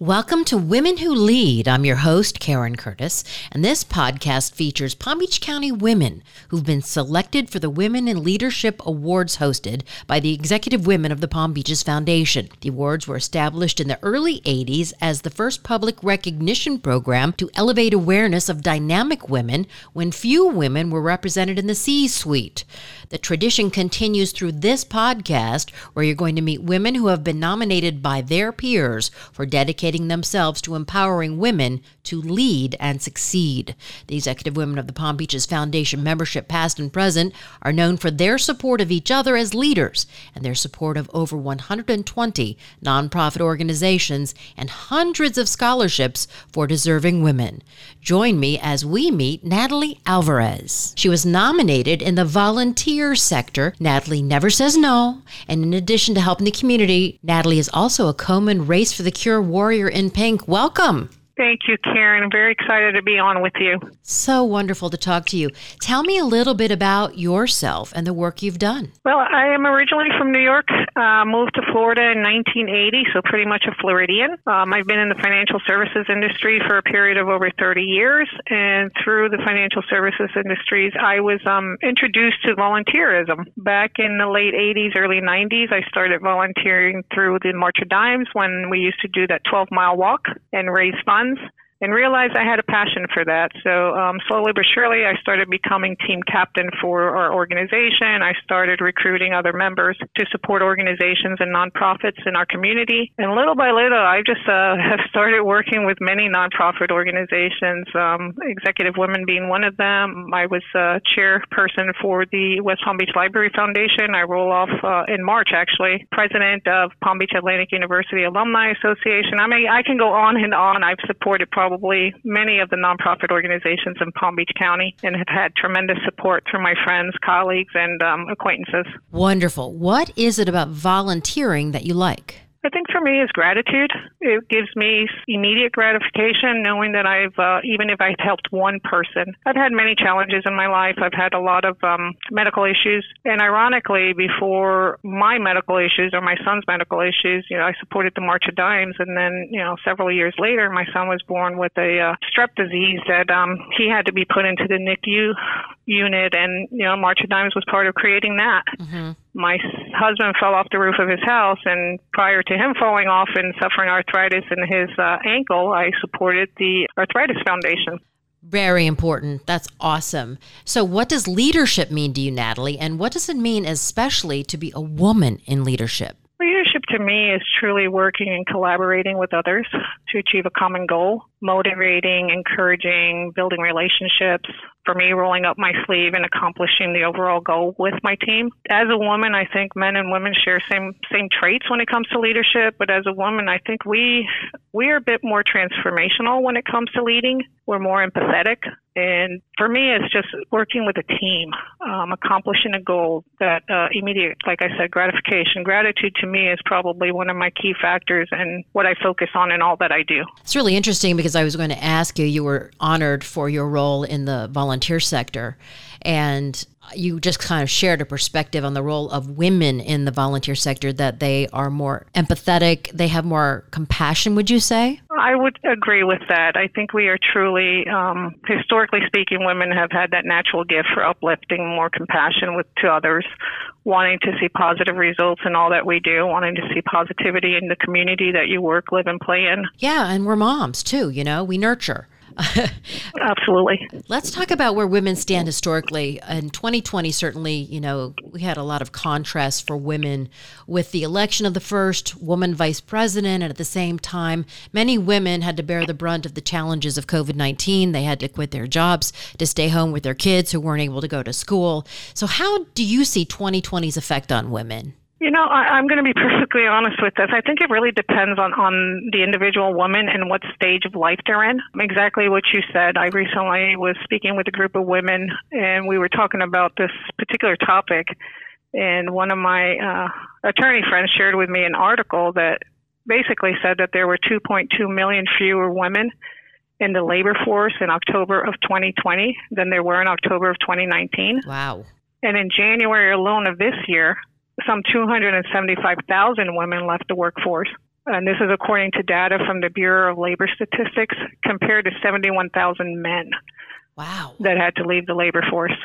Welcome to Women Who Lead. I'm your host, Karen Curtis, and this podcast features Palm Beach County women who've been selected for the Women in Leadership Awards hosted by the Executive Women of the Palm Beaches Foundation. The awards were established in the early 80s as the first public recognition program to elevate awareness of dynamic women when few women were represented in the C suite. The tradition continues through this podcast, where you're going to meet women who have been nominated by their peers for dedicating themselves to empowering women to lead and succeed. The Executive Women of the Palm Beaches Foundation membership, past and present, are known for their support of each other as leaders and their support of over 120 nonprofit organizations and hundreds of scholarships for deserving women. Join me as we meet Natalie Alvarez. She was nominated in the volunteer sector. Natalie never says no, and in addition to helping the community, Natalie is also a Komen Race for the Cure warrior in pink. Welcome. Thank you, Karen. I'm very excited to be on with you. So wonderful to talk to you. Tell me a little bit about yourself and the work you've done. Well, I am originally from New York, uh, moved to Florida in 1980, so pretty much a Floridian. Um, I've been in the financial services industry for a period of over 30 years, and through the financial services industries, I was um, introduced to volunteerism. Back in the late 80s, early 90s, I started volunteering through the March of Dimes when we used to do that 12 mile walk and raise funds systems and realized I had a passion for that. So um, slowly but surely, I started becoming team captain for our organization. I started recruiting other members to support organizations and nonprofits in our community. And little by little, I just uh, have started working with many nonprofit organizations, um, Executive Women being one of them. I was uh, chairperson for the West Palm Beach Library Foundation. I roll off uh, in March, actually, president of Palm Beach Atlantic University Alumni Association. I mean, I can go on and on. I've supported probably probably many of the nonprofit organizations in Palm Beach County and have had tremendous support from my friends, colleagues, and um, acquaintances. Wonderful. What is it about volunteering that you like? I think for me is gratitude. It gives me immediate gratification knowing that I've, uh, even if I've helped one person, I've had many challenges in my life. I've had a lot of um, medical issues. And ironically, before my medical issues or my son's medical issues, you know, I supported the March of Dimes. And then, you know, several years later, my son was born with a uh, strep disease that um, he had to be put into the NICU unit. And, you know, March of Dimes was part of creating that. Mm-hmm my husband fell off the roof of his house, and prior to him falling off and suffering arthritis in his uh, ankle, I supported the Arthritis Foundation. Very important. That's awesome. So, what does leadership mean to you, Natalie? And what does it mean, especially, to be a woman in leadership? Leadership to me is truly working and collaborating with others to achieve a common goal, motivating, encouraging, building relationships, for me rolling up my sleeve and accomplishing the overall goal with my team. As a woman, I think men and women share same same traits when it comes to leadership, but as a woman, I think we we are a bit more transformational when it comes to leading. We're more empathetic, and for me, it's just working with a team, um, accomplishing a goal that uh, immediate, like I said, gratification. Gratitude to me is probably one of my key factors and what I focus on in all that I do. It's really interesting because I was going to ask you. You were honored for your role in the volunteer sector. And you just kind of shared a perspective on the role of women in the volunteer sector that they are more empathetic, they have more compassion, would you say? I would agree with that. I think we are truly, um, historically speaking, women have had that natural gift for uplifting more compassion with to others, wanting to see positive results in all that we do, wanting to see positivity in the community that you work, live, and play in. Yeah, and we're moms too, you know, we nurture. Absolutely. Let's talk about where women stand historically. In 2020, certainly, you know, we had a lot of contrast for women with the election of the first woman vice president. And at the same time, many women had to bear the brunt of the challenges of COVID 19. They had to quit their jobs to stay home with their kids who weren't able to go to school. So, how do you see 2020's effect on women? You know, I, I'm going to be perfectly honest with this. I think it really depends on, on the individual woman and what stage of life they're in. Exactly what you said. I recently was speaking with a group of women, and we were talking about this particular topic. And one of my uh, attorney friends shared with me an article that basically said that there were 2.2 million fewer women in the labor force in October of 2020 than there were in October of 2019. Wow. And in January alone of this year, some 275,000 women left the workforce. and this is according to data from the Bureau of Labor Statistics, compared to 71,000 men. Wow. That had to leave the labor force.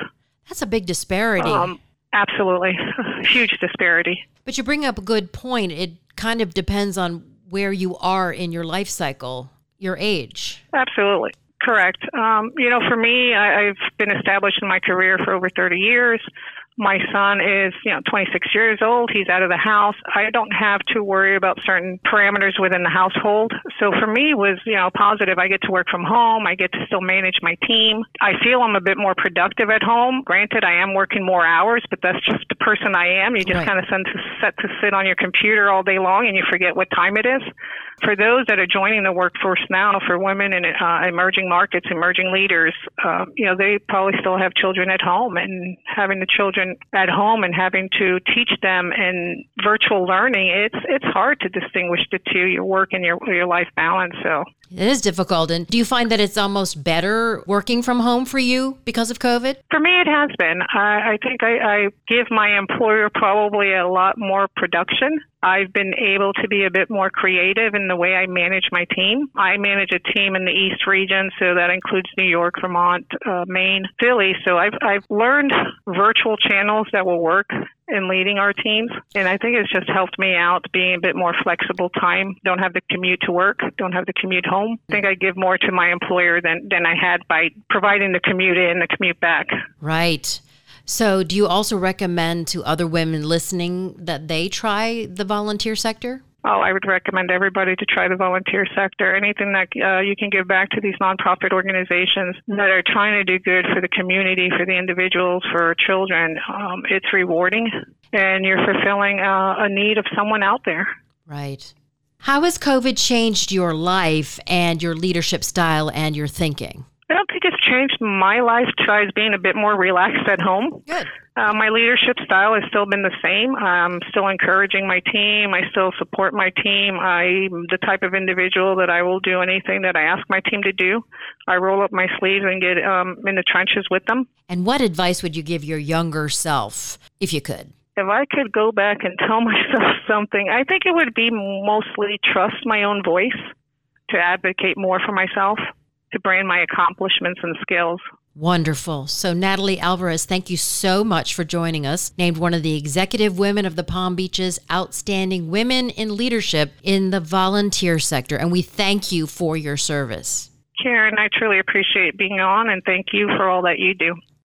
That's a big disparity. Um, absolutely. Huge disparity. But you bring up a good point. It kind of depends on where you are in your life cycle, your age. Absolutely. Correct. Um, you know, for me, I, I've been established in my career for over 30 years. My son is, you know, 26 years old. He's out of the house. I don't have to worry about certain parameters within the household. So for me was, you know, positive. I get to work from home. I get to still manage my team. I feel I'm a bit more productive at home. Granted, I am working more hours, but that's just the person I am. You just right. kind of set to sit on your computer all day long and you forget what time it is. For those that are joining the workforce now, for women in uh, emerging markets, emerging leaders, uh, you know, they probably still have children at home, and having the children at home and having to teach them in virtual learning, it's it's hard to distinguish the two, your work and your your life balance. So it is difficult. And do you find that it's almost better working from home for you because of COVID? For me, it has been. I, I think I, I give my employer probably a lot more production. I've been able to be a bit more creative in the way I manage my team. I manage a team in the East region, so that includes New York, Vermont, uh, Maine, Philly. So I've, I've learned virtual channels that will work in leading our teams. And I think it's just helped me out being a bit more flexible time. Don't have the commute to work, don't have the commute home. I think I give more to my employer than, than I had by providing the commute in, the commute back. Right. So, do you also recommend to other women listening that they try the volunteer sector? Oh, I would recommend everybody to try the volunteer sector. Anything that uh, you can give back to these nonprofit organizations that are trying to do good for the community, for the individuals, for children, um, it's rewarding and you're fulfilling uh, a need of someone out there. Right. How has COVID changed your life and your leadership style and your thinking? I don't think it's changed my life besides being a bit more relaxed at home. Good. Uh, my leadership style has still been the same. I'm still encouraging my team. I still support my team. I'm the type of individual that I will do anything that I ask my team to do. I roll up my sleeves and get um, in the trenches with them. And what advice would you give your younger self, if you could? If I could go back and tell myself something, I think it would be mostly trust my own voice, to advocate more for myself to brand my accomplishments and skills. Wonderful. So, Natalie Alvarez, thank you so much for joining us. Named one of the executive women of the Palm Beaches Outstanding Women in Leadership in the volunteer sector. And we thank you for your service. Karen, I truly appreciate being on and thank you for all that you do.